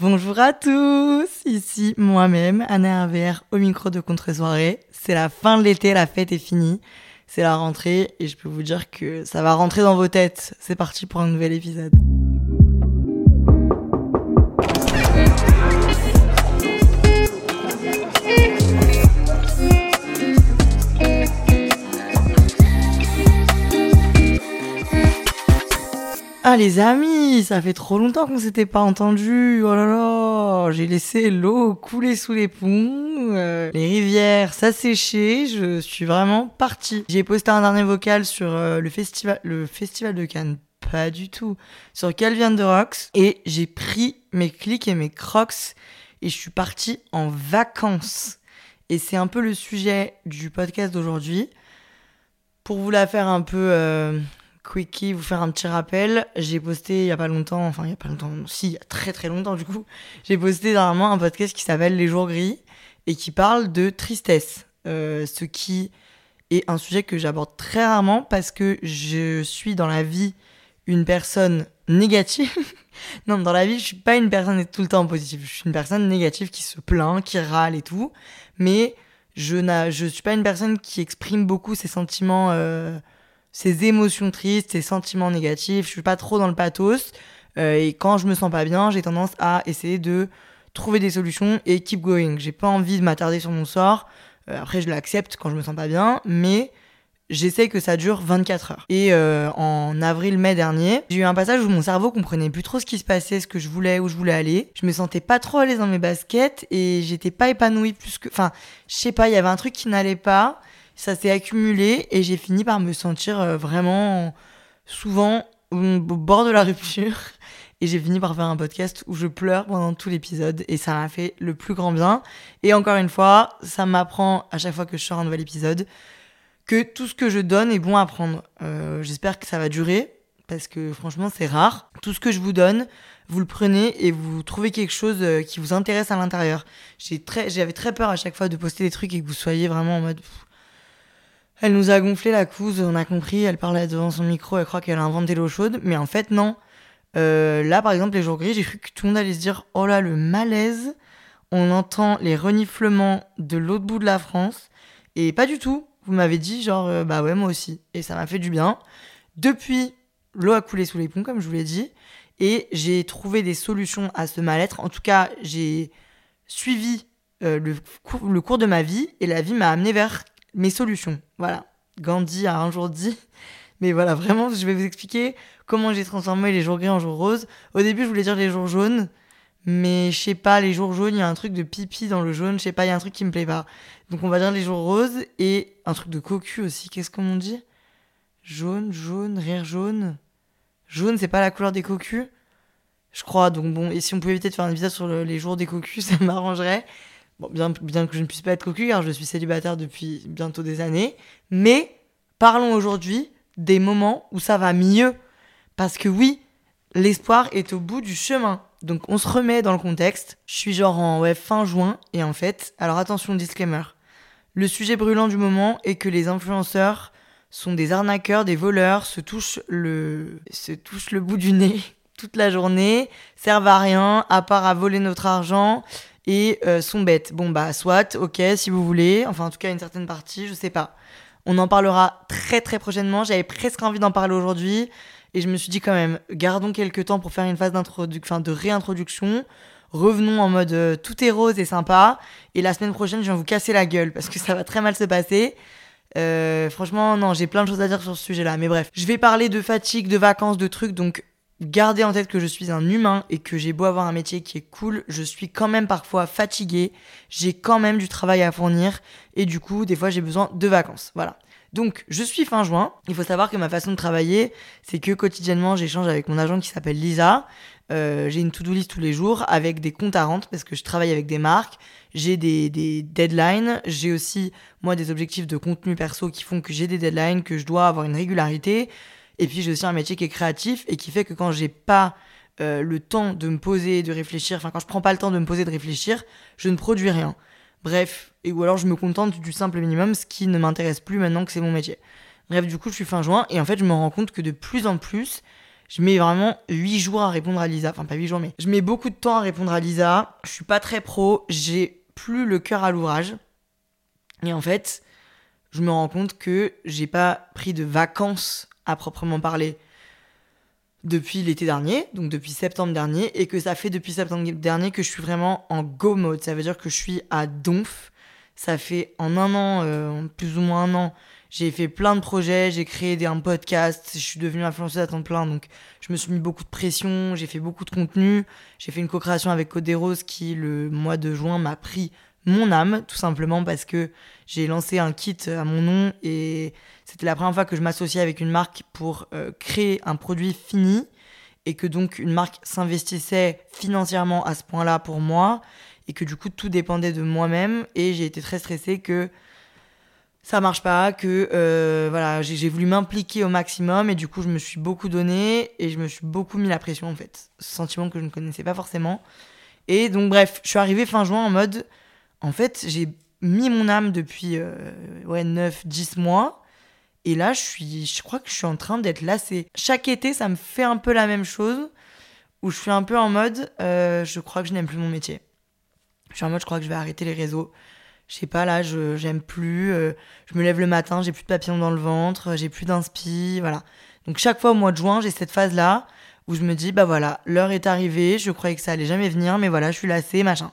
Bonjour à tous, ici moi-même, Anna Hervère, au micro de Contre-soirée. C'est la fin de l'été, la fête est finie. C'est la rentrée et je peux vous dire que ça va rentrer dans vos têtes. C'est parti pour un nouvel épisode. Ah les amis, ça fait trop longtemps qu'on s'était pas entendu. Oh là là, j'ai laissé l'eau couler sous les ponts, euh, les rivières s'assécher. Je suis vraiment partie. J'ai posté un dernier vocal sur euh, le festival, le festival de Cannes. Pas du tout. Sur Calvin de Rocks. Et j'ai pris mes clics et mes crocs et je suis partie en vacances. Et c'est un peu le sujet du podcast d'aujourd'hui. Pour vous la faire un peu euh, quickie, vous faire un petit rappel, j'ai posté il y a pas longtemps, enfin il y a pas longtemps, si, il y a très très longtemps du coup, j'ai posté dernièrement un podcast qui s'appelle Les jours gris et qui parle de tristesse. Euh, ce qui est un sujet que j'aborde très rarement parce que je suis dans la vie une personne négative. non, dans la vie, je suis pas une personne tout le temps positive. Je suis une personne négative qui se plaint, qui râle et tout. Mais je ne suis pas une personne qui exprime beaucoup ses sentiments, euh, ses émotions tristes, ses sentiments négatifs. Je suis pas trop dans le pathos. Euh, et quand je me sens pas bien, j'ai tendance à essayer de trouver des solutions et keep going. J'ai pas envie de m'attarder sur mon sort. Euh, après, je l'accepte quand je me sens pas bien, mais j'essaie que ça dure 24 heures. Et euh, en avril-mai dernier, j'ai eu un passage où mon cerveau comprenait plus trop ce qui se passait, ce que je voulais, où je voulais aller. Je me sentais pas trop à l'aise dans mes baskets et j'étais pas épanouie plus que. Enfin, je sais pas, il y avait un truc qui n'allait pas. Ça s'est accumulé et j'ai fini par me sentir euh, vraiment souvent au bord de la rupture. Et j'ai fini par faire un podcast où je pleure pendant tout l'épisode et ça m'a fait le plus grand bien. Et encore une fois, ça m'apprend à chaque fois que je sors un nouvel épisode que tout ce que je donne est bon à prendre. Euh, J'espère que ça va durer parce que franchement c'est rare. Tout ce que je vous donne, vous le prenez et vous trouvez quelque chose euh, qui vous intéresse à l'intérieur. J'avais très, très peur à chaque fois de poster des trucs et que vous soyez vraiment en mode... elle nous a gonflé la couse, on a compris, elle parlait devant son micro, elle croit qu'elle a inventé l'eau chaude, mais en fait non. Euh, là par exemple les jours gris, j'ai cru que tout le monde allait se dire oh là le malaise, on entend les reniflements de l'autre bout de la France, et pas du tout. Vous m'avez dit genre euh, bah ouais moi aussi, et ça m'a fait du bien. Depuis, l'eau a coulé sous les ponts comme je vous l'ai dit, et j'ai trouvé des solutions à ce mal-être. En tout cas, j'ai suivi euh, le cours de ma vie, et la vie m'a amené vers mes solutions. Voilà. Gandhi a un jour dit. Mais voilà, vraiment, je vais vous expliquer comment j'ai transformé les jours gris en jours roses. Au début, je voulais dire les jours jaunes. Mais je sais pas, les jours jaunes, il y a un truc de pipi dans le jaune. Je sais pas, il y a un truc qui me plaît pas. Donc on va dire les jours roses et un truc de cocu aussi. Qu'est-ce qu'on dit? Jaune, jaune, rire jaune. Jaune, c'est pas la couleur des cocus? Je crois. Donc bon, et si on pouvait peut-être faire un épisode sur le, les jours des cocus, ça m'arrangerait. Bien, que je ne puisse pas être cocu car je suis célibataire depuis bientôt des années. Mais parlons aujourd'hui des moments où ça va mieux. Parce que oui, l'espoir est au bout du chemin. Donc on se remet dans le contexte. Je suis genre en fin juin et en fait, alors attention disclaimer. Le sujet brûlant du moment est que les influenceurs sont des arnaqueurs, des voleurs, se touchent le, se touchent le bout du nez toute la journée, servent à rien à part à voler notre argent et euh, sont bêtes. Bon bah soit, ok, si vous voulez, enfin en tout cas une certaine partie, je sais pas. On en parlera très très prochainement. J'avais presque envie d'en parler aujourd'hui et je me suis dit quand même, gardons quelques temps pour faire une phase d'introduction, de réintroduction. Revenons en mode euh, tout est rose et sympa. Et la semaine prochaine, je vais vous casser la gueule parce que ça va très mal se passer. Euh, franchement, non, j'ai plein de choses à dire sur ce sujet-là. Mais bref, je vais parler de fatigue, de vacances, de trucs. Donc, gardez en tête que je suis un humain et que j'ai beau avoir un métier qui est cool, je suis quand même parfois fatiguée. J'ai quand même du travail à fournir. Et du coup, des fois, j'ai besoin de vacances. Voilà. Donc, je suis fin juin. Il faut savoir que ma façon de travailler, c'est que quotidiennement, j'échange avec mon agent qui s'appelle Lisa. Euh, j'ai une to-do list tous les jours avec des comptes à rendre parce que je travaille avec des marques. J'ai des, des deadlines. J'ai aussi, moi, des objectifs de contenu perso qui font que j'ai des deadlines, que je dois avoir une régularité. Et puis, j'ai aussi un métier qui est créatif et qui fait que quand j'ai pas euh, le temps de me poser, de réfléchir, enfin, quand je prends pas le temps de me poser, de réfléchir, je ne produis rien. Bref, et ou alors je me contente du simple minimum, ce qui ne m'intéresse plus maintenant que c'est mon métier. Bref, du coup, je suis fin juin et en fait, je me rends compte que de plus en plus, je mets vraiment 8 jours à répondre à Lisa. Enfin, pas 8 jours, mais je mets beaucoup de temps à répondre à Lisa. Je suis pas très pro, j'ai plus le cœur à l'ouvrage. Et en fait, je me rends compte que j'ai pas pris de vacances à proprement parler depuis l'été dernier, donc depuis septembre dernier, et que ça fait depuis septembre dernier que je suis vraiment en go mode. Ça veut dire que je suis à donf. Ça fait en un an, euh, plus ou moins un an, j'ai fait plein de projets, j'ai créé des, un podcast, je suis devenue influenceuse à temps plein, donc je me suis mis beaucoup de pression, j'ai fait beaucoup de contenu, j'ai fait une co-création avec Code des Roses qui, le mois de juin, m'a pris mon âme, tout simplement parce que j'ai lancé un kit à mon nom et c'était la première fois que je m'associais avec une marque pour euh, créer un produit fini et que donc une marque s'investissait financièrement à ce point-là pour moi et que du coup tout dépendait de moi-même et j'ai été très stressée que ça marche pas, que euh, voilà, j'ai voulu m'impliquer au maximum et du coup je me suis beaucoup donné et je me suis beaucoup mis la pression en fait, ce sentiment que je ne connaissais pas forcément. Et donc bref, je suis arrivée fin juin en mode en fait, j'ai mis mon âme depuis euh, ouais, 9, 10 mois. Et là, je, suis, je crois que je suis en train d'être lassée. Chaque été, ça me fait un peu la même chose. Où je suis un peu en mode, euh, je crois que je n'aime plus mon métier. Je suis en mode, je crois que je vais arrêter les réseaux. Je sais pas, là, je j'aime plus. Euh, je me lève le matin, j'ai plus de papillons dans le ventre, j'ai plus d'inspi, voilà. Donc chaque fois au mois de juin, j'ai cette phase-là où je me dis, bah voilà, l'heure est arrivée, je croyais que ça allait jamais venir, mais voilà, je suis lassée, machin.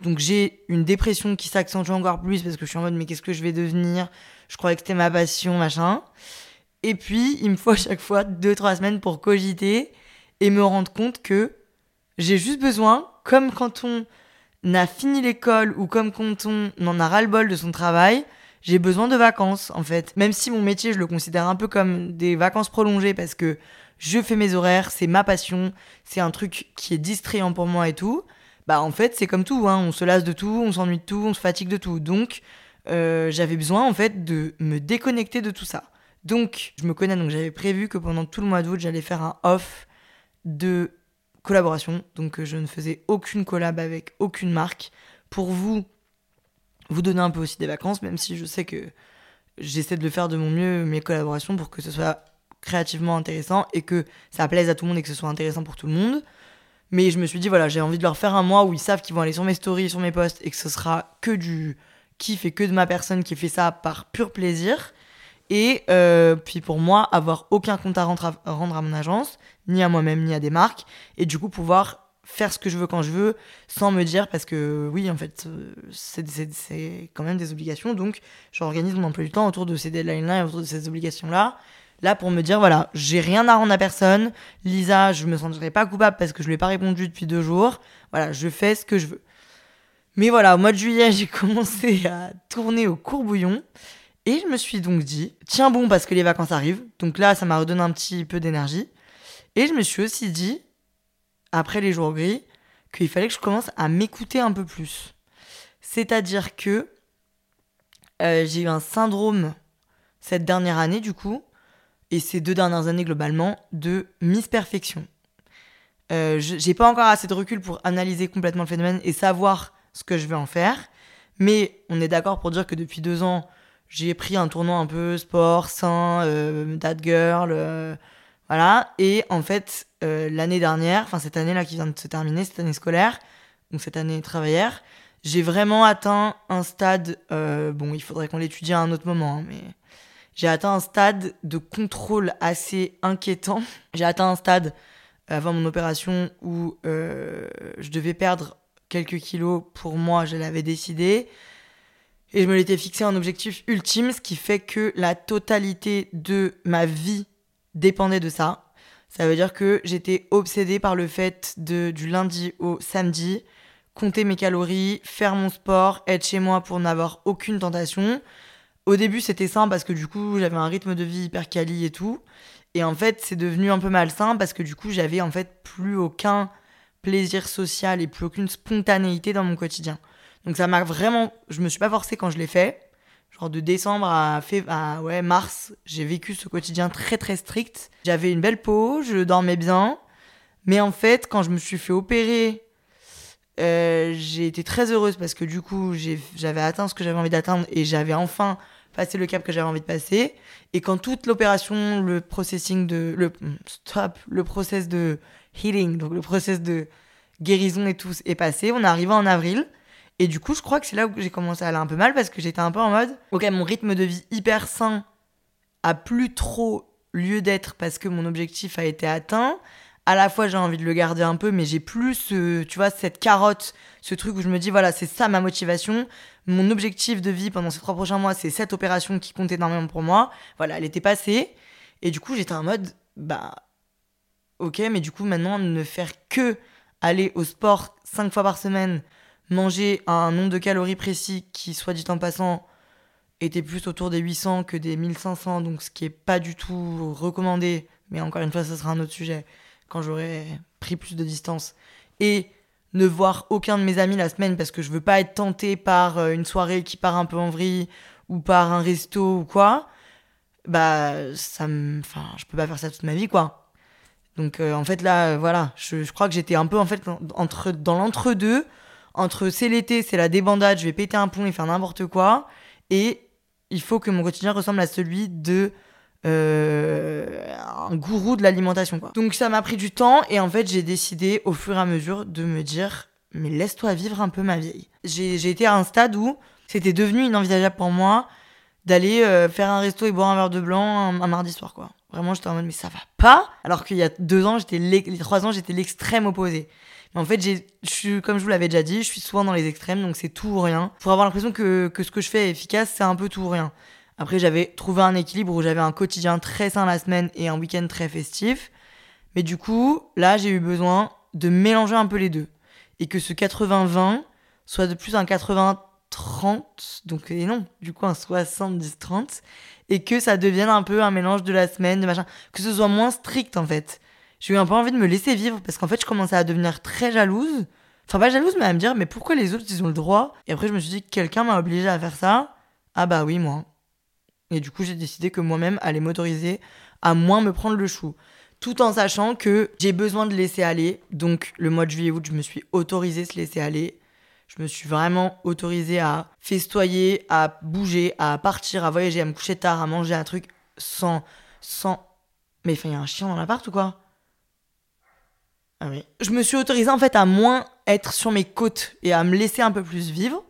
Donc j'ai une dépression qui s'accentue encore plus parce que je suis en mode mais qu'est-ce que je vais devenir? Je croyais que c'était ma passion, machin. Et puis il me faut à chaque fois 2-3 semaines pour cogiter et me rendre compte que j'ai juste besoin, comme quand on a fini l'école ou comme quand on en a ras-le-bol de son travail, j'ai besoin de vacances en fait. Même si mon métier je le considère un peu comme des vacances prolongées parce que je fais mes horaires, c'est ma passion, c'est un truc qui est distrayant pour moi et tout bah en fait c'est comme tout, hein. on se lasse de tout, on s'ennuie de tout, on se fatigue de tout. Donc euh, j'avais besoin en fait de me déconnecter de tout ça. Donc je me connais, donc j'avais prévu que pendant tout le mois d'août j'allais faire un off de collaboration. Donc euh, je ne faisais aucune collab avec aucune marque pour vous vous donner un peu aussi des vacances, même si je sais que j'essaie de le faire de mon mieux mes collaborations pour que ce soit créativement intéressant et que ça plaise à tout le monde et que ce soit intéressant pour tout le monde. Mais je me suis dit, voilà, j'ai envie de leur faire un mois où ils savent qu'ils vont aller sur mes stories, sur mes posts, et que ce sera que du kiff et que de ma personne qui fait ça par pur plaisir. Et euh, puis pour moi, avoir aucun compte à rendre, à rendre à mon agence, ni à moi-même, ni à des marques, et du coup pouvoir faire ce que je veux quand je veux, sans me dire, parce que oui, en fait, euh, c'est quand même des obligations, donc j'organise mon emploi du temps autour de ces deadlines-là et autour de ces obligations-là là pour me dire voilà, j'ai rien à rendre à personne. Lisa, je me sentirai pas coupable parce que je lui ai pas répondu depuis deux jours. Voilà, je fais ce que je veux. Mais voilà, au mois de juillet, j'ai commencé à tourner au courbouillon. Et je me suis donc dit, tiens bon, parce que les vacances arrivent. Donc là, ça m'a redonné un petit peu d'énergie. Et je me suis aussi dit, après les jours gris, qu'il fallait que je commence à m'écouter un peu plus. C'est-à-dire que euh, j'ai eu un syndrome cette dernière année, du coup, et ces deux dernières années globalement de Miss Perfection. Euh, j'ai pas encore assez de recul pour analyser complètement le phénomène et savoir ce que je vais en faire, mais on est d'accord pour dire que depuis deux ans, j'ai pris un tournoi un peu sport, sain, euh, dad girl, euh, voilà. Et en fait, euh, l'année dernière, enfin cette année-là qui vient de se terminer, cette année scolaire, donc cette année travaillère, j'ai vraiment atteint un stade, bon, il faudrait qu'on l'étudie à un autre moment, hein, mais j'ai atteint un stade de contrôle assez inquiétant. J'ai atteint un stade avant mon opération où euh, je devais perdre quelques kilos pour moi, je l'avais décidé. Et je me l'étais fixé un objectif ultime, ce qui fait que la totalité de ma vie dépendait de ça. Ça veut dire que j'étais obsédée par le fait de, du lundi au samedi, compter mes calories, faire mon sport, être chez moi pour n'avoir aucune tentation Au début, c'était sain parce que du coup, j'avais un rythme de vie hyper quali et tout. Et en fait, c'est devenu un peu malsain parce que du coup, j'avais en fait plus aucun plaisir social et plus aucune spontanéité dans mon quotidien. Donc ça m'a vraiment, je me suis pas forcée quand je l'ai fait. Genre de décembre à, à ouais, mars, j'ai vécu ce quotidien très très strict. J'avais une belle peau, je dormais bien. Mais en fait, quand je me suis fait opérer, euh, j'ai été très heureuse parce que du coup, j'avais atteint ce que j'avais envie d'atteindre et j'avais enfin passé le cap que j'avais envie de passer. Et quand toute l'opération, le processing de. Le, stop, le process de healing, donc le process de guérison et tout est passé, on est arrivé en avril. Et du coup, je crois que c'est là où j'ai commencé à aller un peu mal parce que j'étais un peu en mode, ok, mon rythme de vie hyper sain a plus trop lieu d'être parce que mon objectif a été atteint. À la fois, j'ai envie de le garder un peu, mais j'ai plus, tu vois, cette carotte, ce truc où je me dis, voilà, c'est ça ma motivation. Mon objectif de vie pendant ces trois prochains mois, c'est cette opération qui compte énormément pour moi. Voilà, elle était passée. Et du coup, j'étais en mode, bah, ok, mais du coup, maintenant, ne faire que aller au sport cinq fois par semaine, manger un nombre de calories précis qui, soit dit en passant, était plus autour des 800 que des 1500, donc ce qui est pas du tout recommandé, mais encore une fois, ce sera un autre sujet, quand j'aurai pris plus de distance. Et ne voir aucun de mes amis la semaine parce que je veux pas être tenté par euh, une soirée qui part un peu en vrille ou par un resto ou quoi, bah, ça. Enfin, je peux pas faire ça toute ma vie, quoi. Donc, euh, en fait, là, euh, voilà, je, je, crois que j'étais un peu, en fait, entre, dans l'entre-deux entre c'est l'été, c'est la débandade, je vais péter un pont et faire n'importe quoi, et il faut que mon quotidien ressemble à celui de euh, un gourou de l'alimentation. Donc ça m'a pris du temps, et en fait j'ai décidé au fur et à mesure de me dire, mais laisse-toi vivre un peu ma vieille. J'ai été à un stade où c'était devenu inenvisageable pour moi d'aller euh, faire un resto et boire un verre de blanc un, mardi soir, quoi. Vraiment, j'étais en mode, mais ça va pas? Alors qu'il y a deux ans, j'étais les trois ans, j'étais l'extrême opposé. Mais en fait, j'ai, je suis, comme je vous l'avais déjà dit, je suis souvent dans les extrêmes, donc c'est tout ou rien. Pour avoir l'impression que, que ce que je fais est efficace, c'est un peu tout ou rien. Après, j'avais trouvé un équilibre où j'avais un quotidien très sain la semaine et un week-end très festif. Mais du coup, là, j'ai eu besoin de mélanger un peu les deux. Et que ce 80-20 soit de plus un 80-30, donc, et non, du coup, un 70-30, et que ça devienne un peu un mélange de la semaine, de machin. Que ce soit moins strict, en fait j'ai eu un peu envie de me laisser vivre parce qu'en fait, je commençais à devenir très jalouse. Enfin, pas jalouse, mais à me dire, mais pourquoi les autres, ils ont le droit? Et après, je me suis dit, quelqu'un m'a obligé à faire ça. Ah bah oui, moi. Et du coup, j'ai décidé que moi-même allais m'autoriser à moins me prendre le chou. Tout en sachant que j'ai besoin de laisser aller. Donc, le mois de juillet-août, je me suis autorisée à se laisser aller. Je me suis vraiment autorisée à festoyer, à bouger, à partir, à voyager, à me coucher tard, à manger un truc sans. sans. Mais enfin, y a un chien dans l'appart ou quoi? Ah Je me suis autorisée en fait à moins être sur mes côtes et à me laisser un peu plus vivre.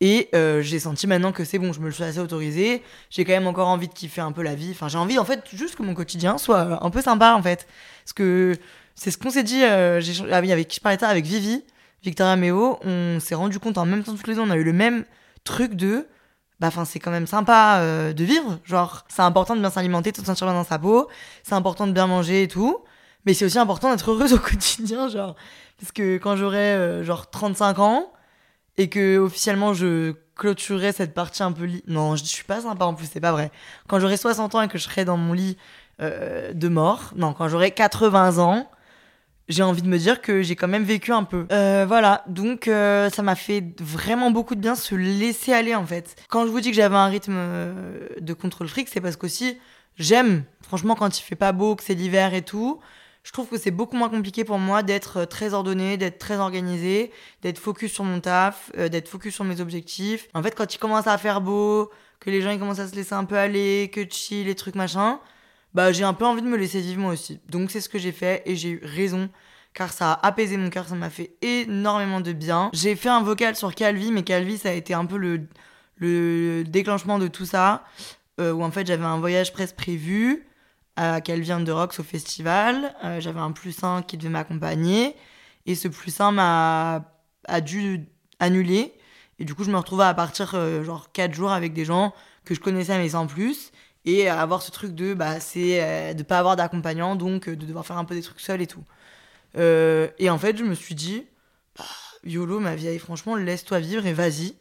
Et euh, j'ai senti maintenant que c'est bon, je me le suis assez autorisé. J'ai quand même encore envie de kiffer un peu la vie. Enfin, j'ai envie en fait juste que mon quotidien soit un peu sympa en fait. Parce que c'est ce qu'on s'est dit euh, ah avec qui je parlais ça avec Vivi, Victoria Méo. On s'est rendu compte en même temps tous les deux, on a eu le même truc de. Bah, enfin, c'est quand même sympa euh, de vivre. Genre, c'est important de bien s'alimenter, de se sentir bien dans sa peau. C'est important de bien manger et tout. Mais c'est aussi important d'être heureuse au quotidien, genre. Parce que quand j'aurai euh, genre 35 ans et que officiellement je clôturerai cette partie un peu lit. Non, je suis pas sympa en plus, c'est pas vrai. Quand j'aurai 60 ans et que je serai dans mon lit euh, de mort, non, quand j'aurai 80 ans, j'ai envie de me dire que j'ai quand même vécu un peu. Euh, voilà, donc ça m'a fait vraiment beaucoup de bien se laisser aller en fait. Quand je vous dis que j'avais un rythme de contrôle fric, c'est parce qu'aussi j'aime, franchement, quand il fait pas beau, que c'est l'hiver et tout, je trouve que c'est beaucoup moins compliqué pour moi d'être euh, très ordonné, d'être très organisé, d'être focus sur mon taf, euh, d'être focus sur mes objectifs. En fait, quand il commence à faire beau, que les gens ils commencent à se laisser un peu aller, que chill, les trucs machin, bah j'ai un peu envie de me laisser vivre moi aussi. Donc c'est ce que j'ai fait et j'ai eu raison car ça a apaisé mon cœur, ça m'a fait énormément de bien. J'ai fait un vocal sur Calvi, mais Calvi ça a été un peu le, le déclenchement de tout ça, euh, où en fait j'avais un voyage presque prévu qu'elle vient de Rox au festival. Euh, j'avais un plus 1 qui devait m'accompagner. Et ce plus 1 m'a a dû annuler. Et du coup, je me retrouvais à partir euh, genre 4 jours avec des gens que je connaissais mais sans plus. Et avoir ce truc de, bah, c'est euh, de pas avoir d'accompagnant, donc de devoir faire un peu des trucs seul et tout. et en fait, je me suis dit, bah, YOLO, ma vieille, franchement, laisse-toi vivre et vas-y.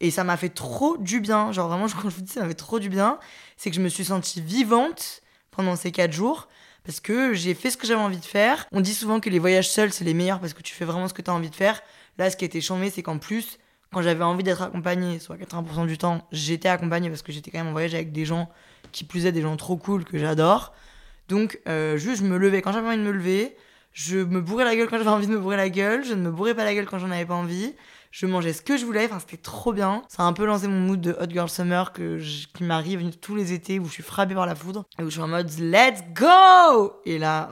Et ça m'a fait trop du bien. Genre vraiment, quand je vous dis ça m'a fait trop du bien, c'est que je me suis sentie vivante pendant ces quatre jours parce que j'ai fait ce que j'avais envie de faire. On dit souvent que les voyages seuls, c'est les meilleurs parce que tu fais vraiment ce que tu as envie de faire. Là, ce qui était chambé, c'est qu'en plus, quand j'avais envie d'être accompagnée, soit 80% du temps, j'étais accompagnée parce que j'étais quand même en voyage avec des gens qui plus est des gens trop cool que j'adore. Donc, euh, juste, je me levais quand j'avais envie de me lever. Je me bourrais la gueule quand j'avais envie de me bourrer la gueule. Je ne me bourrais pas la gueule quand j'en avais pas envie. Je mangeais ce que je voulais. Enfin, c'était trop bien. Ça a un peu lancé mon mood de Hot Girl Summer que qui m'arrive tous les étés où je suis frappée par la foudre et où je suis en mode Let's go Et là,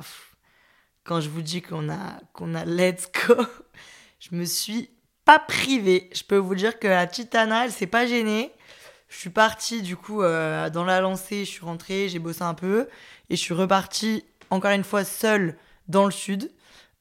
quand je vous dis qu'on a, qu'on a Let's go, je me suis pas privée. Je peux vous dire que la petite Anna, elle s'est pas gênée. Je suis partie du coup euh, dans la lancée, je suis rentrée, j'ai bossé un peu et je suis repartie encore une fois seule dans le sud,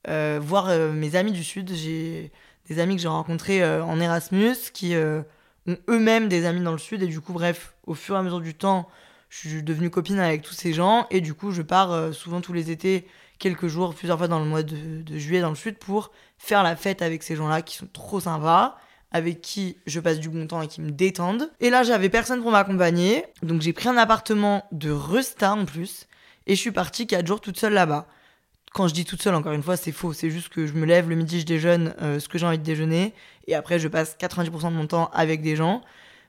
euh, voir euh, mes amis du sud. J'ai des amis que j'ai rencontrés en Erasmus qui ont eux-mêmes des amis dans le sud et du coup bref, au fur et à mesure du temps, je suis devenue copine avec tous ces gens et du coup je pars souvent tous les étés quelques jours, plusieurs fois dans le mois de, de juillet dans le sud pour faire la fête avec ces gens-là qui sont trop sympas avec qui je passe du bon temps et qui me détendent. Et là, j'avais personne pour m'accompagner, donc j'ai pris un appartement de Resta en plus, et je suis partie 4 jours toute seule là-bas. Quand je dis toute seule, encore une fois, c'est faux, c'est juste que je me lève le midi, je déjeune euh, ce que j'ai envie de déjeuner, et après je passe 90% de mon temps avec des gens.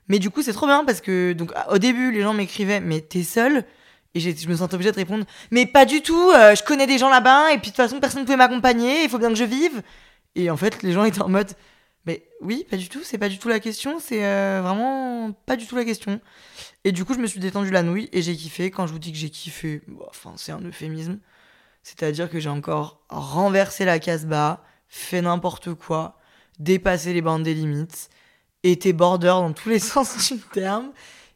Mais du coup, c'est trop bien parce que, donc, au début, les gens m'écrivaient, mais t'es seule? Et je me sentais obligée de répondre, mais pas du tout, euh, je connais des gens là-bas, et puis de toute façon, personne ne pouvait m'accompagner, il faut bien que je vive. Et en fait, les gens étaient en mode, mais oui, pas du tout, c'est pas du tout la question, c'est euh, vraiment pas du tout la question. Et du coup, je me suis détendu la nouille et j'ai kiffé. Quand je vous dis que j'ai kiffé, c'est un euphémisme. C'est-à-dire que j'ai encore renversé la casse-bas, fait n'importe quoi, dépassé les bandes des limites, été border dans tous les sens du terme.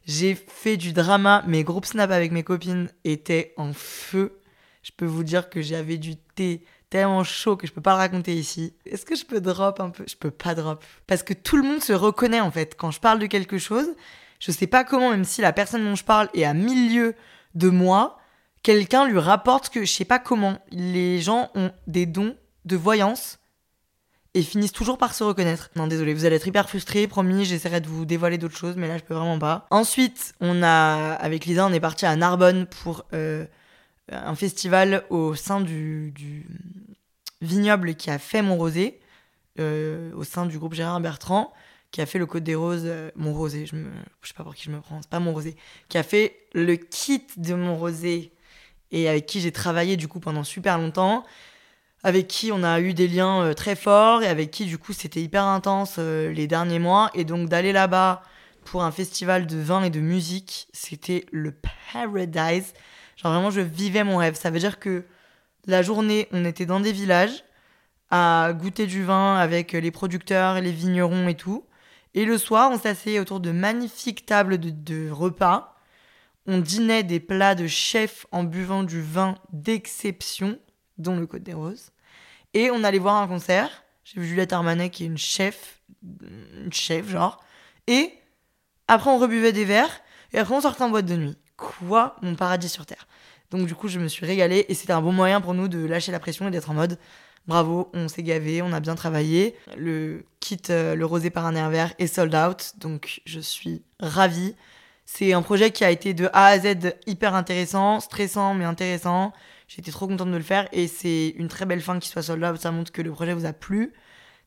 J'ai fait du drama, mes groupes snap avec mes copines étaient en feu. Je peux vous dire que j'avais du thé tellement chaud que je peux pas le raconter ici. Est-ce que je peux drop un peu? Je peux pas drop. Parce que tout le monde se reconnaît en fait. Quand je parle de quelque chose, je sais pas comment, même si la personne dont je parle est à milieu de moi, quelqu'un lui rapporte que je sais pas comment. Les gens ont des dons de voyance et finissent toujours par se reconnaître. Non, désolé, vous allez être hyper frustré, promis, j'essaierai de vous dévoiler d'autres choses, mais là je peux vraiment pas. Ensuite, on a, avec Lisa, on est parti à Narbonne pour euh, un festival au sein du, vignoble qui a fait mon rosé, euh, au sein du groupe Gérard Bertrand, qui a fait le Côte des Roses, euh, mon rosé, je, me, sais pas pour qui je me prends, c'est pas mon rosé, qui a fait le kit de mon rosé et avec qui j'ai travaillé du coup pendant super longtemps, avec qui on a eu des liens euh, très forts et avec qui du coup c'était hyper intense les derniers mois et donc d'aller là-bas pour un festival de vin et de musique, c'était le paradise. Genre vraiment, je vivais mon rêve. Ça veut dire que la journée, on était dans des villages à goûter du vin avec les producteurs, les vignerons et tout. Et le soir, on s'asseyait autour de magnifiques tables de, repas. On dînait des plats de chef en buvant du vin d'exception, dont le Côte des Roses. Et on allait voir un concert. J'ai vu Juliette Armanet qui est une chef, une chef genre. Et après, on rebuvait des verres. Et après, on sortait en boîte de nuit quoi? Mon paradis sur terre. Donc du coup, je me suis régalée et c'était un bon moyen pour nous de lâcher la pression et d'être en mode bravo, on s'est gavé, on a bien travaillé. Le kit, euh, le rosé par un air vert est sold out, donc je suis ravie. C'est un projet qui a été de A à Z hyper intéressant, stressant mais intéressant. J'étais trop contente de le faire et c'est une très belle fin qui soit sold. Ça montre que le projet vous a plu.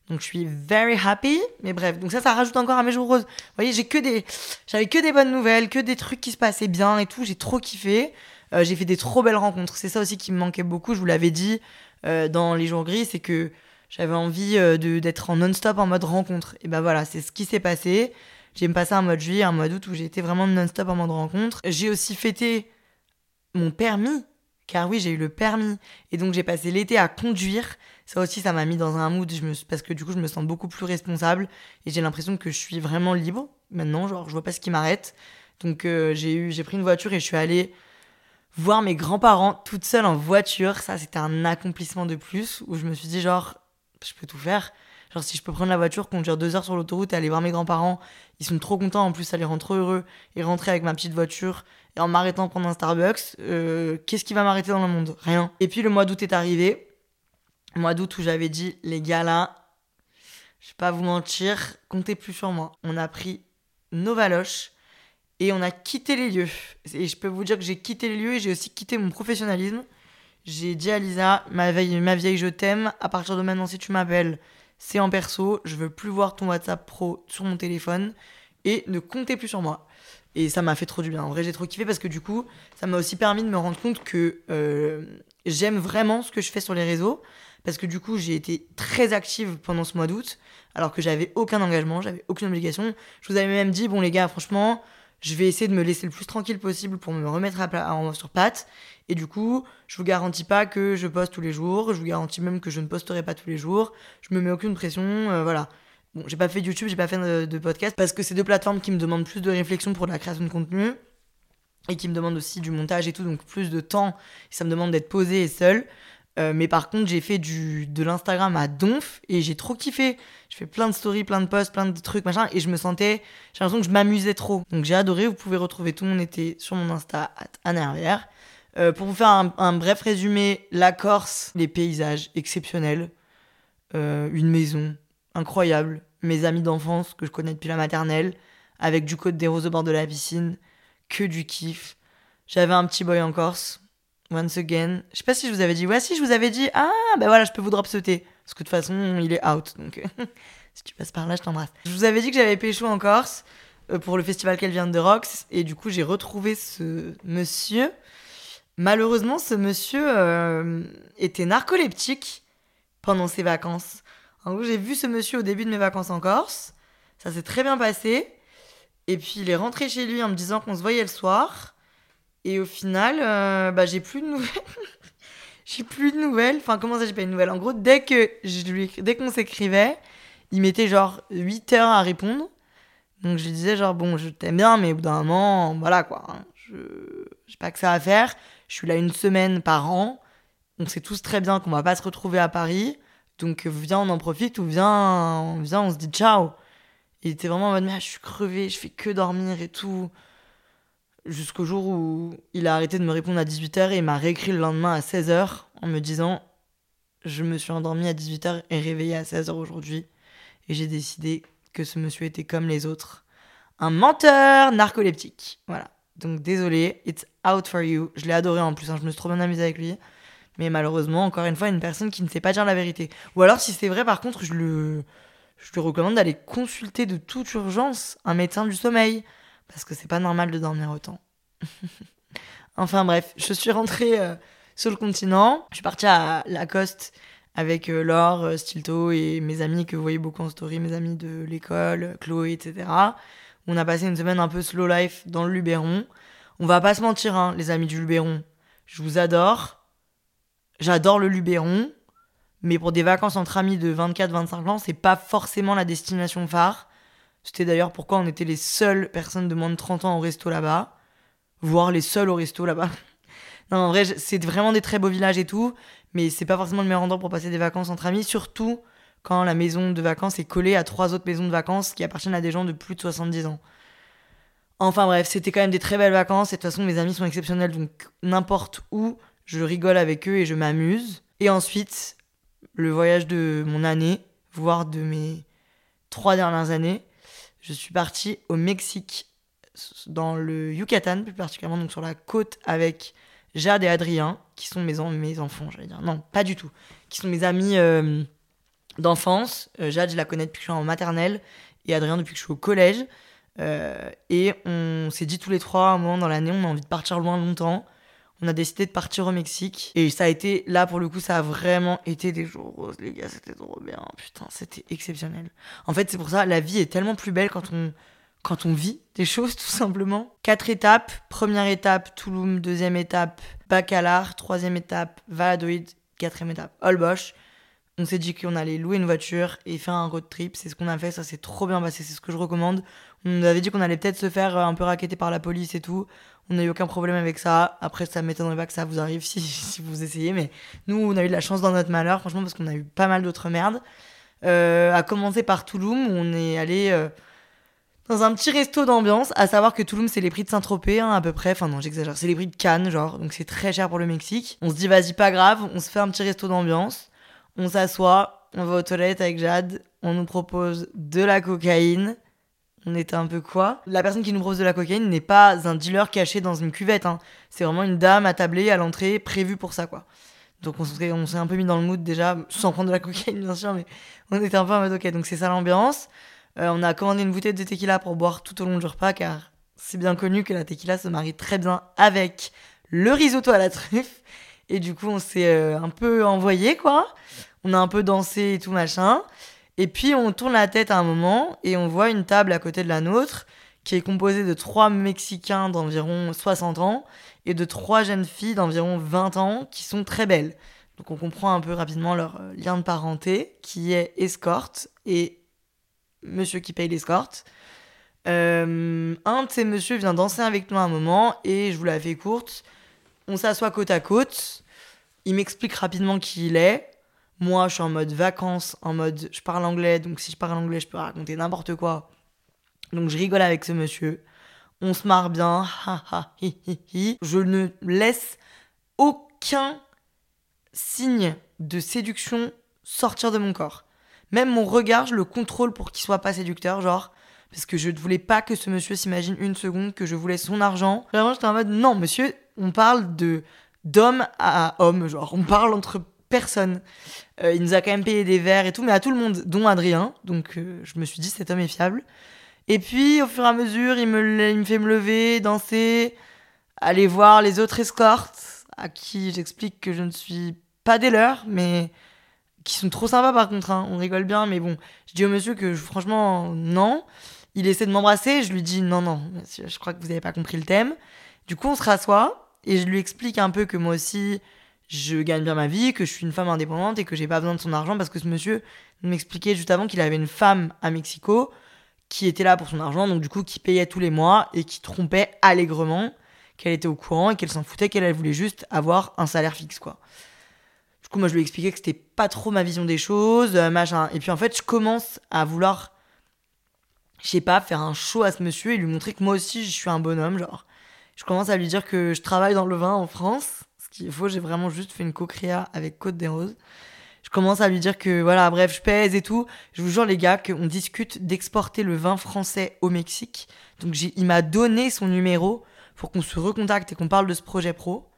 Donc je suis very happy. Mais bref, donc ça, ça rajoute encore à mes jours roses. Vous voyez, j'ai que des, j'avais que des bonnes nouvelles, que des trucs qui se passaient bien et tout. J'ai trop kiffé. Euh, j'ai fait des trop belles rencontres. C'est ça aussi qui me manquait beaucoup. Je vous l'avais dit euh, dans les jours gris, c'est que j'avais envie euh, de d'être en non-stop en mode rencontre. Et ben voilà, c'est ce qui s'est passé. J'ai passé un mois de juillet, un mois d'août où j'ai été vraiment non-stop en mode rencontre. J'ai aussi fêté mon permis car oui, j'ai eu le permis. Et donc j'ai passé l'été à conduire. Ça aussi, ça m'a mis dans un mood, parce que du coup, je me sens beaucoup plus responsable. Et j'ai l'impression que je suis vraiment libre maintenant. Genre, je vois pas ce qui m'arrête. Donc euh, j'ai eu, j'ai pris une voiture et je suis allée voir mes grands-parents toute seule en voiture. Ça, c'était un accomplissement de plus où je me suis dit, genre, je peux tout faire. Genre, si je peux prendre la voiture, conduire deux heures sur l'autoroute et aller voir mes grands-parents, ils sont trop contents. En plus, ça les rend trop heureux. Et rentrer avec ma petite voiture et en m'arrêtant prendre un Starbucks, euh, qu'est-ce qui va m'arrêter dans le monde? Rien. Et puis le mois d'août est arrivé. mois d'août où j'avais dit, les gars là, je vais pas vous mentir, comptez plus sur moi. On a pris nos valoches et on a quitté les lieux. Et je peux vous dire que j'ai quitté les lieux et j'ai aussi quitté mon professionnalisme. J'ai dit à Lisa, ma ma vieille je t'aime, à partir de maintenant si tu m'appelles, c'est en perso, je veux plus voir ton WhatsApp pro sur mon téléphone et ne comptez plus sur moi. Et ça m'a fait trop du bien. En vrai, j'ai trop kiffé parce que du coup, ça m'a aussi permis de me rendre compte que euh, j'aime vraiment ce que je fais sur les réseaux. Parce que du coup, j'ai été très active pendant ce mois d'août, alors que j'avais aucun engagement, j'avais aucune obligation. Je vous avais même dit, bon les gars, franchement, je vais essayer de me laisser le plus tranquille possible pour me remettre à sur patte. Et du coup, je vous garantis pas que je poste tous les jours. Je vous garantis même que je ne posterai pas tous les jours. Je me mets aucune pression. Euh, voilà. Bon, j'ai pas fait de YouTube, j'ai pas fait de, podcast parce que c'est deux plateformes qui me demandent plus de réflexion pour la création de contenu et qui me demandent aussi du montage et tout, donc plus de temps. ça me demande d'être posé et seul. Euh, mais par contre, j'ai fait du, de l'Instagram à donf et j'ai trop kiffé. Je fais plein de stories, plein de posts, plein de trucs, machin, et je me sentais, j'ai l'impression que je m'amusais trop. Donc j'ai adoré. Vous pouvez retrouver tout mon été sur mon Insta, Anne euh, pour vous faire un, bref résumé, la Corse, les paysages exceptionnels, euh, une maison incroyable, mes amis d'enfance que je connais depuis la maternelle, avec du côte des roses au bord de la piscine, que du kiff. J'avais un petit boy en Corse, once again. Je sais pas si je vous avais dit. Ouais, si je vous avais dit. Ah, ben voilà, je peux vous drop sauter. Parce que de toute façon, il est out. Donc, si tu passes par là, je t'embrasse. Je vous avais dit que j'avais pécho en Corse euh, pour le festival qu'elle vient de Rocks. Et du coup, j'ai retrouvé ce monsieur. Malheureusement, ce monsieur euh, était narcoleptique pendant ses vacances. En gros, j'ai vu ce monsieur au début de mes vacances en Corse. Ça s'est très bien passé. Et puis, il est rentré chez lui en me disant qu'on se voyait le soir. Et au final, euh, bah, j'ai plus de nouvelles. j'ai plus de nouvelles. Enfin, comment ça, j'ai pas de nouvelles? En gros, dès que je lui, dès qu'on s'écrivait, il mettait genre 8 heures à répondre. Donc je lui disais genre bon, je t'aime bien, mais au bout d'un moment, voilà quoi. Hein. Je j'ai pas que ça à faire. Je suis là une semaine par an. On sait tous très bien qu'on va pas se retrouver à Paris. Donc viens, on en profite ou viens, viens, on se dit ciao. Il était vraiment en mode mais je suis crevé, je fais que dormir et tout jusqu'au jour où il a arrêté de me répondre à 18h et il m'a réécrit le lendemain à 16h en me disant je me suis endormi à 18h et réveillé à 16h aujourd'hui et j'ai décidé que ce monsieur était comme les autres un menteur narcoleptique voilà donc désolé it's out for you je l'ai adoré en plus hein. je me suis trop bien amusé avec lui mais malheureusement encore une fois une personne qui ne sait pas dire la vérité ou alors si c'est vrai par contre je le je lui recommande d'aller consulter de toute urgence un médecin du sommeil parce que c'est pas normal de dormir autant. enfin bref, je suis rentrée euh, sur le continent, je suis partie à Lacoste avec euh, Laure, euh, Stilto et mes amis que vous voyez beaucoup en story, mes amis de l'école, Chloé, etc. On a passé une semaine un peu slow life dans le Luberon. On va pas se mentir, hein, les amis du Luberon. Je vous adore. J'adore le Luberon. Mais pour des vacances entre amis de 24-25 ans, c'est pas forcément la destination phare. C'était d'ailleurs pourquoi on était les seules personnes de moins de 30 ans au resto là-bas. Voire les seuls au resto là-bas. non, en vrai, c'est vraiment des très beaux villages et tout. Mais c'est pas forcément le meilleur endroit pour passer des vacances entre amis. Surtout quand la maison de vacances est collée à trois autres maisons de vacances qui appartiennent à des gens de plus de 70 ans. Enfin bref, c'était quand même des très belles vacances. Et de toute façon, mes amis sont exceptionnels. Donc n'importe où, je rigole avec eux et je m'amuse. Et ensuite, le voyage de mon année, voire de mes trois dernières années, je suis partie au Mexique, dans le Yucatan plus particulièrement, donc sur la côte avec Jade et Adrien, qui sont mes, enfants, j'allais dire. Non, pas du tout. Qui sont mes amis euh, d'enfance. Euh, Jade, je la connais depuis que je suis en maternelle, et Adrien depuis que je suis au collège. Euh, et on s'est dit tous les trois, à un moment dans l'année, on a envie de partir loin longtemps on a décidé de partir au Mexique. Et ça a été, là pour le coup, ça a vraiment été des jours roses, les gars, c'était trop bien. Putain, c'était exceptionnel. En fait, c'est pour ça, la vie est tellement plus belle quand on, quand on vit des choses, tout simplement. Quatre étapes. Première étape, Touloum. Deuxième étape, Bacalar. Troisième étape, Valadoid. Quatrième étape, Holbosch. On s'est dit qu'on allait louer une voiture et faire un road trip. C'est ce qu'on a fait. Ça s'est trop bien passé. C'est ce que je recommande. On avait dit qu'on allait peut-être se faire un peu raqueter par la police et tout. On n'a eu aucun problème avec ça. Après, ça m'étonnerait pas que ça vous arrive si, si, vous essayez. Mais nous, on a eu de la chance dans notre malheur, franchement, parce qu'on a eu pas mal d'autres merdes. Euh, à commencer par Touloum, où on est allé euh, dans un petit resto d'ambiance. À savoir que Touloum, c'est les prix de Saint-Tropez, hein, à peu près. Enfin, non, j'exagère. C'est les prix de Cannes, genre. Donc, c'est très cher pour le Mexique. On se dit, vas-y, pas grave. On se fait un petit resto d'ambiance. On s'assoit. on va aux toilettes avec Jade, on nous propose de la cocaïne. On était un peu quoi? La personne qui nous propose de la cocaïne n'est pas un dealer caché dans une cuvette. Hein. C'est vraiment une dame attablée à l'entrée, prévue pour ça, quoi. Donc on s'est, un peu mis dans le mood déjà, sans prendre de la cocaïne bien sûr, mais on était un peu en mode ok, donc c'est ça l'ambiance. Euh, on a commandé une bouteille de tequila pour boire tout au long du repas car c'est bien connu que la tequila se marie très bien avec le risotto à la truffe. Et du coup on s'est euh, un peu envoyé quoi. On a un peu dansé et tout machin. Et puis on tourne la tête à un moment et on voit une table à côté de la nôtre qui est composée de trois Mexicains d'environ 60 ans et de trois jeunes filles d'environ 20 ans qui sont très belles. Donc on comprend un peu rapidement leur euh, lien de parenté, qui est escorte et monsieur qui paye l'escorte. Euh, un de ces messieurs vient danser avec nous un moment et je vous la fais courte. On s'assoit côte à côte. Il m'explique rapidement qui il est. Moi, je suis en mode vacances, en mode je parle anglais, donc si je parle anglais, je peux raconter n'importe quoi. Donc je rigole avec ce monsieur on se marre bien, Je ne laisse aucun signe de séduction sortir de mon corps. Même mon regard, je le contrôle pour qu'il soit pas séducteur, genre, parce que je ne voulais pas que ce monsieur s'imagine une seconde que je voulais son argent. Vraiment, j'étais en mode, non, monsieur, on parle de d'homme à homme, genre, on parle entre personnes. Euh, il nous a quand même payé des verres et tout, mais à tout le monde, dont Adrien. Donc, euh, je me suis dit, cet homme est fiable. Et puis, au fur et à mesure, il me, il me fait me lever, danser, aller voir les autres escortes, à qui j'explique que je ne suis pas des leurs, mais qui sont trop sympas par contre. Hein. On rigole bien, mais bon, je dis au monsieur que franchement, non. Il essaie de m'embrasser, je lui dis non, non, monsieur, je crois que vous n'avez pas compris le thème. Du coup, on se rassoit et je lui explique un peu que moi aussi, je gagne bien ma vie, que je suis une femme indépendante et que j'ai pas besoin de son argent parce que ce monsieur m'expliquait juste avant qu'il avait une femme à Mexico qui était là pour son argent, donc du coup qui payait tous les mois et qui trompait allègrement, qu'elle était au courant et qu'elle s'en foutait, qu'elle voulait juste avoir un salaire fixe, quoi. Du coup, moi, je lui ai expliqué que c'était pas trop ma vision des choses, euh, machin. Et puis, en fait, je commence à vouloir, je sais pas, faire un show à ce monsieur et lui montrer que moi aussi, je suis un bonhomme, genre. Je commence à lui dire que je travaille dans le vin en France. Ce qu'il faut, j'ai vraiment juste fait une co-créa avec Côte des Roses je commence à lui dire que voilà, bref, je pèse et tout. Je vous jure les gars qu'on discute d'exporter le vin français au Mexique. Donc il m'a donné son numéro pour qu'on se recontacte et qu'on parle de ce projet pro.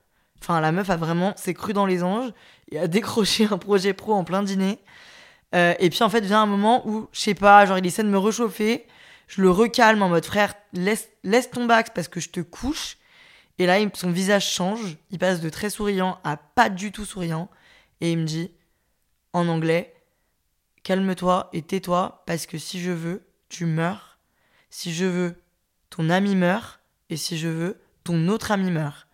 Enfin, la meuf a vraiment s'est cru dans les anges et a décroché un projet pro en plein dîner. Euh, et puis en fait vient un moment où je sais pas, genre il essaie de me réchauffer. Je le recalme en mode frère, laisse, laisse ton bac parce que je te couche. Et là, son visage change. Il passe de très souriant à pas du tout souriant. Et il me dit en anglais, calme-toi et tais-toi parce que si je veux, tu meurs. Si je veux, ton ami meurt. Et si je veux, ton autre ami meurt.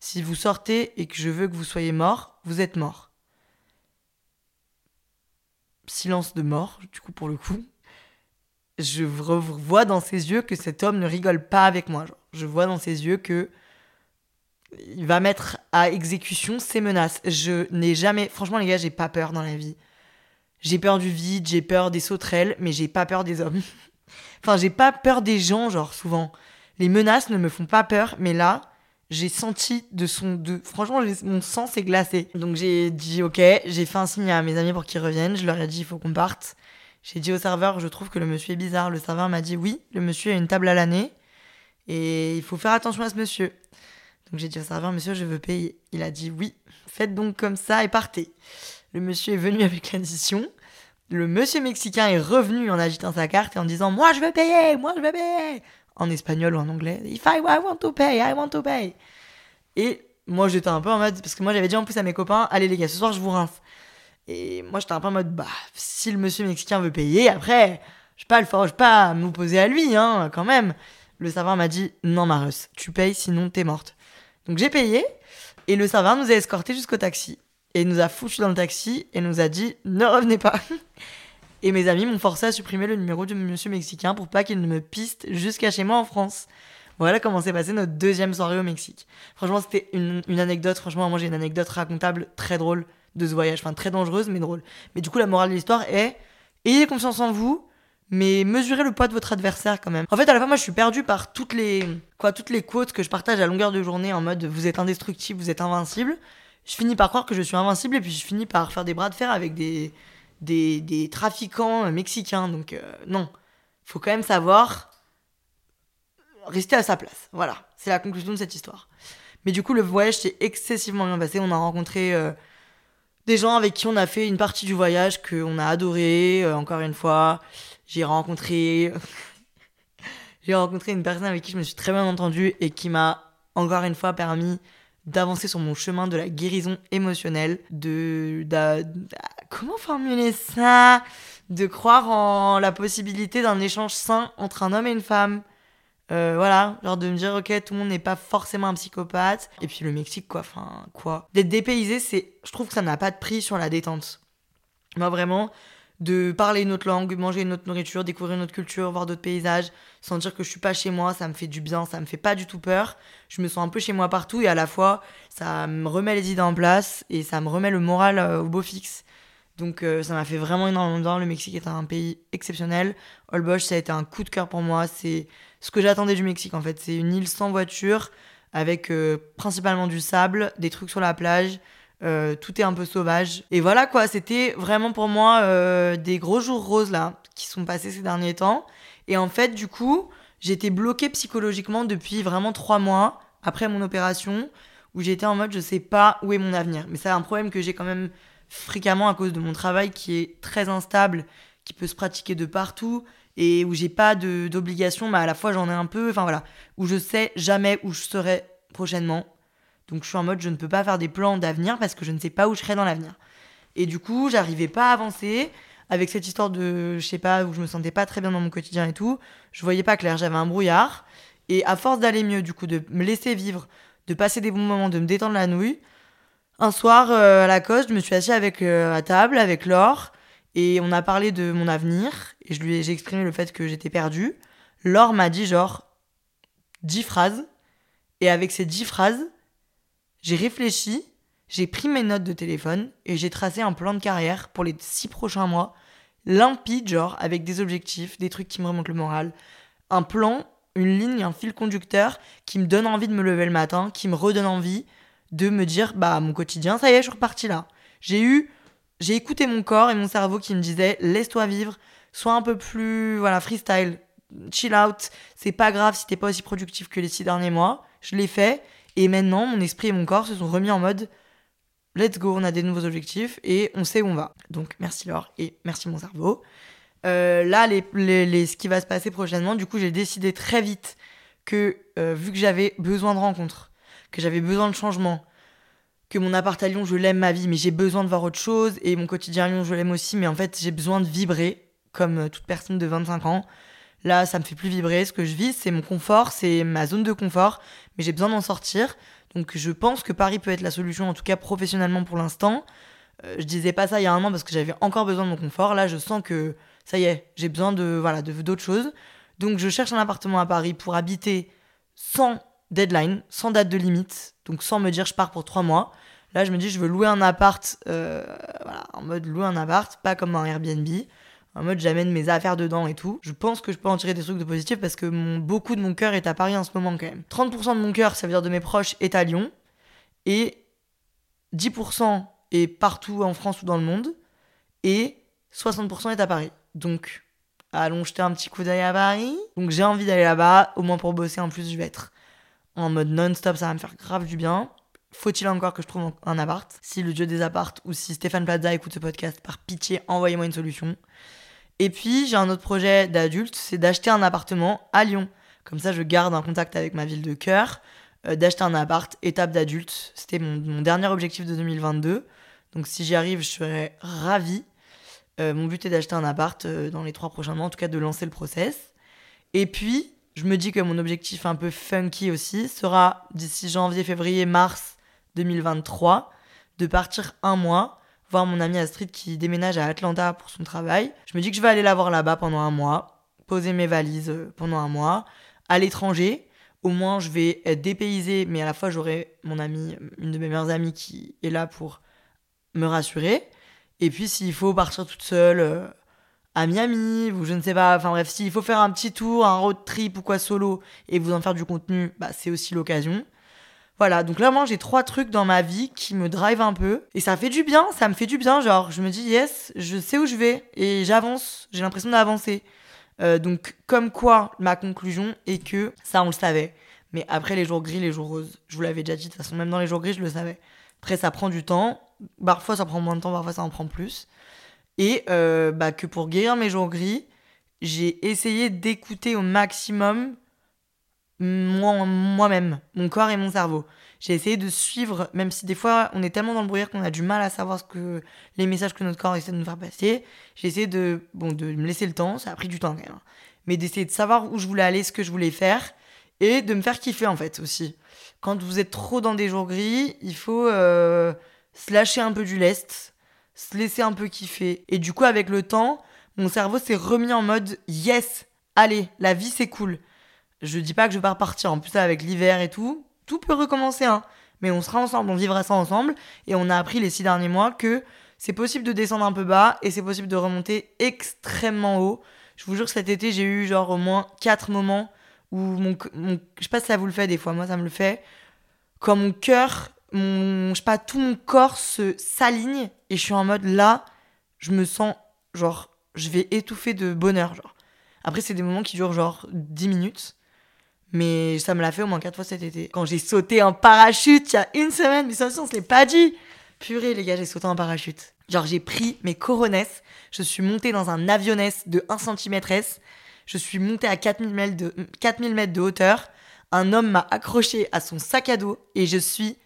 Si vous sortez et que je veux que vous soyez mort, vous êtes mort. Silence de mort, du coup, pour le coup. Je vois dans ses yeux que cet homme ne rigole pas avec moi. Je vois dans ses yeux que il va mettre à exécution ses menaces. Je n'ai jamais, franchement les gars, j'ai pas peur dans la vie. J'ai peur du vide, j'ai peur des sauterelles, mais j'ai pas peur des hommes. enfin, j'ai pas peur des gens, genre souvent. Les menaces ne me font pas peur, mais là, j'ai senti de son, de, franchement, mon sang s'est glacé. Donc j'ai dit ok, j'ai fait un signe à mes amis pour qu'ils reviennent. Je leur ai dit il faut qu'on parte. J'ai dit au serveur, je trouve que le monsieur est bizarre. Le serveur m'a dit oui, le monsieur a une table à l'année et il faut faire attention à ce monsieur. Donc j'ai dit au serveur, monsieur, je veux payer. Il a dit oui, faites donc comme ça et partez. Le monsieur est venu avec l'addition. Le monsieur mexicain est revenu en agitant sa carte et en disant Moi je veux payer, moi je veux payer En espagnol ou en anglais. If I, want to pay, I want to pay. Et moi j'étais un peu en mode. Parce que moi j'avais dit en plus à mes copains Allez les gars, ce soir je vous rince. Et moi j'étais un peu en mode Bah, si le monsieur mexicain veut payer, après, je pas, le, pas m'opposer à lui, hein, quand même. Le serveur m'a dit Non, Marus, tu payes sinon t'es morte. Donc j'ai payé et le serveur nous a escortés jusqu'au taxi. Et il nous a foutu dans le taxi et nous a dit ne revenez pas. et mes amis m'ont forcé à supprimer le numéro du monsieur mexicain pour pas qu'il ne me piste jusqu'à chez moi en France. Voilà comment s'est passée notre deuxième soirée au Mexique. Franchement, c'était une, une, anecdote. Franchement, moi j'ai une anecdote racontable très drôle de ce voyage. Enfin, très dangereuse, mais drôle. Mais du coup, la morale de l'histoire est ayez confiance en vous, mais mesurez le poids de votre adversaire quand même. En fait, à la fin, moi, je suis perdu par toutes les, quoi, toutes les quotes que je partage à longueur de journée en mode vous êtes indestructible, vous êtes invincible. Je finis par croire que je suis invincible et puis je finis par faire des bras de fer avec des, des, des trafiquants mexicains. Donc euh, non, faut quand même savoir rester à sa place. Voilà, c'est la conclusion de cette histoire. Mais du coup, le voyage s'est excessivement bien passé. On a rencontré euh, des gens avec qui on a fait une partie du voyage qu'on a adoré. Euh, encore une fois, j'ai rencontré... j'ai rencontré une personne avec qui je me suis très bien entendue et qui m'a encore une fois permis d'avancer sur mon chemin de la guérison émotionnelle, de, comment formuler ça, de croire en la possibilité d'un échange sain entre un homme et une femme. Euh, voilà, genre de me dire, ok, tout le monde n'est pas forcément un psychopathe. Et puis le Mexique, quoi, enfin, quoi. D'être dépaysé, c'est, je trouve que ça n'a pas de prix sur la détente. Moi, vraiment, de parler une autre langue, manger une autre nourriture, découvrir une autre culture, voir d'autres paysages, sentir que je suis pas chez moi, ça me fait du bien, ça me fait pas du tout peur. Je me sens un peu chez moi partout et à la fois ça me remet les idées en place et ça me remet le moral euh, au beau fixe. Donc euh, ça m'a fait vraiment énormément bien. Le Mexique est un pays exceptionnel. Holbox, ça a été un coup de cœur pour moi. C'est ce que j'attendais du Mexique en fait. C'est une île sans voiture avec euh, principalement du sable, des trucs sur la plage euh, tout est un peu sauvage. Et voilà quoi, c'était vraiment pour moi euh, des gros jours roses là qui sont passés ces derniers temps. Et en fait, du coup, j'étais bloquée psychologiquement depuis vraiment trois mois après mon opération où j'étais en mode je sais pas où est mon avenir. Mais c'est un problème que j'ai quand même fréquemment à cause de mon travail qui est très instable, qui peut se pratiquer de partout et où j'ai pas d'obligation, mais à la fois j'en ai un peu, enfin voilà, où je sais jamais où je serai prochainement donc je suis en mode je ne peux pas faire des plans d'avenir parce que je ne sais pas où je serai dans l'avenir. Et du coup, j'arrivais pas à avancer avec cette histoire de je sais pas où je me sentais pas très bien dans mon quotidien et tout. Je voyais pas clair, j'avais un brouillard et à force d'aller mieux du coup de me laisser vivre, de passer des bons moments, de me détendre la nouille, un soir euh, à la coste, je me suis assis avec euh, à table avec Laure et on a parlé de mon avenir et je lui ai, j'ai exprimé le fait que j'étais perdue. Laure m'a dit genre dix phrases et avec ces dix phrases, j'ai réfléchi, j'ai pris mes notes de téléphone et j'ai tracé un plan de carrière pour les six prochains mois, limpide, genre, avec des objectifs, des trucs qui me remontent le moral. Un plan, une ligne, un fil conducteur qui me donne envie de me lever le matin, qui me redonne envie de me dire, bah, mon quotidien, ça y est, je suis reparti là. J'ai eu, j'ai écouté mon corps et mon cerveau qui me disait, laisse-toi vivre, sois un peu plus, voilà, freestyle, chill out, c'est pas grave si t'es pas aussi productif que les six derniers mois. Je l'ai fait et maintenant, mon esprit et mon corps se sont remis en mode let's go, on a des nouveaux objectifs et on sait où on va. Donc merci Laure et merci mon cerveau. Euh, là, les, ce qui va se passer prochainement, du coup, j'ai décidé très vite que euh, vu que j'avais besoin de rencontres, que j'avais besoin de changement, que mon appart à Lyon, je l'aime ma vie, mais j'ai besoin de voir autre chose et mon quotidien à Lyon, je l'aime aussi, mais en fait, j'ai besoin de vibrer comme euh, toute personne de 25 ans. Là, ça me fait plus vibrer. Ce que je vis, c'est mon confort, c'est ma zone de confort, mais j'ai besoin d'en sortir. Donc je pense que Paris peut être la solution, en tout cas professionnellement pour l'instant. Euh, je disais pas ça il y a un an parce que j'avais encore besoin de mon confort. Là, je sens que ça y est, j'ai besoin de voilà de d'autres choses. Donc je cherche un appartement à Paris pour habiter sans deadline, sans date de limite, donc sans me dire je pars pour trois mois. Là, je me dis je veux louer un appart, euh, voilà, en mode louer un appart, pas comme un Airbnb en mode j'amène mes affaires dedans et tout. Je pense que je peux en tirer des trucs de positif parce que beaucoup de mon cœur est à Paris en ce moment quand même. 30% de mon cœur, ça veut dire de mes proches, est à Lyon. Et 10% est partout en France ou dans le monde. Et 60% est à Paris. Donc, allons jeter un petit coup d'œil à Paris. Donc, j'ai envie d'aller là-bas, au moins pour bosser. En plus, je vais être en mode non-stop, ça va me faire grave du bien. Faut-il encore que je trouve un appart? Si le dieu des apparts ou si Stéphane Plaza écoute ce podcast, par pitié, envoyez-moi une solution. Et puis, j'ai un autre projet d'adulte, c'est d'acheter un appartement à Lyon. Comme ça, je garde un contact avec ma ville de cœur, euh, d'acheter un appart, étape d'adulte. C'était mon, dernier objectif de 2022. Donc, si j'y arrive, je serais ravie. Euh, mon but est d'acheter un appart euh, dans les trois prochains mois, en tout cas de lancer le process. Et puis, je me dis que mon objectif un peu funky aussi sera d'ici janvier, février, mars 2023 de partir un mois voir mon amie Astrid qui déménage à Atlanta pour son travail. Je me dis que je vais aller la voir là-bas pendant un mois, poser mes valises euh, pendant un mois, à l'étranger. Au moins, je vais être dépaysée, mais à la fois, j'aurai mon amie, une de mes meilleures amies qui est là pour me rassurer. Et puis, s'il faut partir toute seule euh, à Miami, ou je ne sais pas, enfin bref, s'il faut faire un petit tour, un road trip ou quoi solo, et vous en faire du contenu, bah, c'est aussi l'occasion. Voilà, donc là, moi, j'ai trois trucs dans ma vie qui me drive un peu. Et ça fait du bien, ça me fait du bien. Genre, je me dis, yes, je sais où je vais et j'avance. J'ai l'impression d'avancer. Euh, donc, comme quoi, ma conclusion est que ça, on le savait. Mais après, les jours gris, les jours roses, je vous l'avais déjà dit, de toute façon, même dans les jours gris, je le savais. Après, ça prend du temps. Parfois, ça prend moins de temps, parfois, ça en prend plus. Et euh, bah, que pour guérir mes jours gris, j'ai essayé d'écouter au maximum moi-même, mon corps et mon cerveau. J'ai essayé de suivre, même si des fois on est tellement dans le brouillard qu'on a du mal à savoir ce que les messages que notre corps essaie de nous faire passer. J'ai essayé de, bon, de me laisser le temps, ça a pris du temps quand même, hein. mais d'essayer de savoir où je voulais aller, ce que je voulais faire et de me faire kiffer en fait aussi. Quand vous êtes trop dans des jours gris, il faut euh, se lâcher un peu du lest, se laisser un peu kiffer. Et du coup, avec le temps, mon cerveau s'est remis en mode yes, allez, la vie c'est cool. Je dis pas que je vais pas repartir. En plus, avec l'hiver et tout, tout peut recommencer, hein. Mais on sera ensemble, on vivra ça ensemble. Et on a appris les six derniers mois que c'est possible de descendre un peu bas et c'est possible de remonter extrêmement haut. Je vous jure que cet été, j'ai eu genre au moins quatre moments où mon, je sais pas si ça vous le fait des fois, moi ça me le fait. Quand mon cœur, mon, je sais pas, tout mon corps se s'aligne et je suis en mode là, je me sens genre, je vais étouffer de bonheur, genre. Après, c'est des moments qui durent genre 10 minutes. Mais ça me l'a fait au moins quatre fois cet été. Quand j'ai sauté en parachute il y a une semaine, mais ça, on se l'est pas dit. Purée, les gars, j'ai sauté en parachute. Genre, j'ai pris mes coronesses, je suis montée dans un avionnesse de 1 cm S, je suis montée à 4000 mètres de, 4000 mètres de hauteur, un homme m'a accroché à son sac à dos et je suis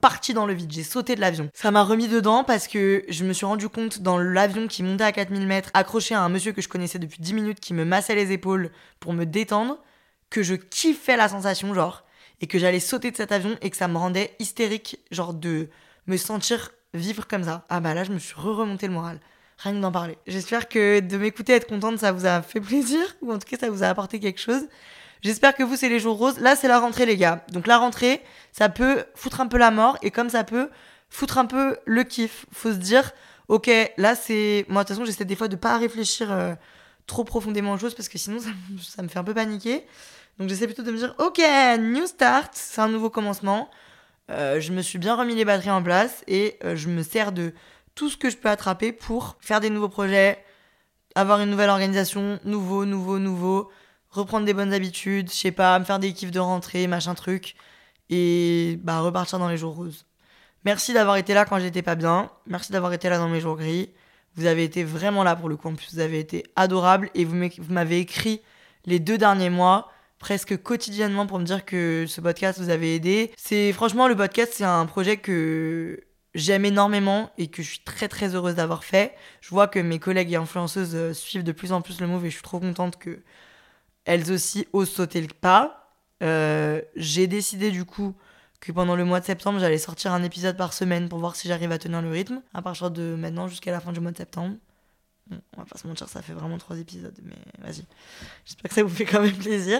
partie dans le vide. J'ai sauté de l'avion. Ça m'a remis dedans parce que je me suis rendu compte dans l'avion qui montait à 4000 mètres, accroché à un monsieur que je connaissais depuis 10 minutes qui me massait les épaules pour me détendre que je kiffais la sensation, genre, et que j'allais sauter de cet avion et que ça me rendait hystérique, genre, de me sentir vivre comme ça. Ah bah là, je me suis re-remonté le moral. Rien que d'en parler. J'espère que de m'écouter être contente, ça vous a fait plaisir, ou en tout cas, ça vous a apporté quelque chose. J'espère que vous, c'est les jours roses. Là, c'est la rentrée, les gars. Donc la rentrée, ça peut foutre un peu la mort, et comme ça peut foutre un peu le kiff. Faut se dire, ok, là, c'est... Moi, de toute façon, j'essaie des fois de pas réfléchir... Euh, trop profondément aux choses parce que sinon ça, me fait un peu paniquer. Donc j'essaie plutôt de me dire, ok, new start, c'est un nouveau commencement. Euh, je me suis bien remis les batteries en place et euh, je me sers de tout ce que je peux attraper pour faire des nouveaux projets, avoir une nouvelle organisation, nouveau, nouveau, nouveau, reprendre des bonnes habitudes, je sais pas, me faire des kiffs de rentrée, machin truc, et bah repartir dans les jours roses. Merci d'avoir été là quand j'étais pas bien, merci d'avoir été là dans mes jours gris. Vous avez été vraiment là pour le coup, en plus vous avez été adorable et vous m'avez écrit les deux derniers mois presque quotidiennement pour me dire que ce podcast vous avait aidé. C'est franchement le podcast, c'est un projet que j'aime énormément et que je suis très très heureuse d'avoir fait. Je vois que mes collègues et influenceuses euh, suivent de plus en plus le move et je suis trop contente que elles aussi osent sauter le pas. Euh, j'ai décidé du coup que pendant le mois de septembre, j'allais sortir un épisode par semaine pour voir si j'arrive à tenir le rythme à partir de maintenant jusqu'à la fin du mois de septembre. Bon, on va pas se mentir, ça fait vraiment trois épisodes, mais vas-y. J'espère que ça vous fait quand même plaisir.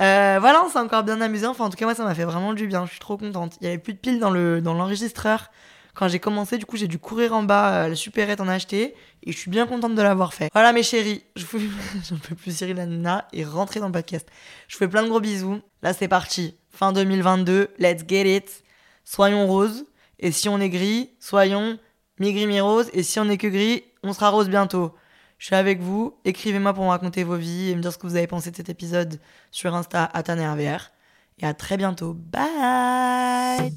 Euh, voilà, on s'est encore bien amusé. Enfin, en tout cas, moi, ça m'a fait vraiment du bien. Je suis trop contente. Il y avait plus de piles dans le dans l'enregistreur. Quand j'ai commencé, du coup, j'ai dû courir en bas. Euh, la supérette en a acheté. Et je suis bien contente de l'avoir fait. Voilà, mes chéris. Je vous... J'en peux plus Cyril Nina et rentrer dans le podcast. Je vous fais plein de gros bisous. Là, c'est parti. Fin 2022. Let's get it. Soyons roses. Et si on est gris, soyons mi-gris, mi-rose. Et si on est que gris, on sera rose bientôt. Je suis avec vous. Écrivez-moi pour me raconter vos vies et me dire ce que vous avez pensé de cet épisode sur Insta à Et à très bientôt. Bye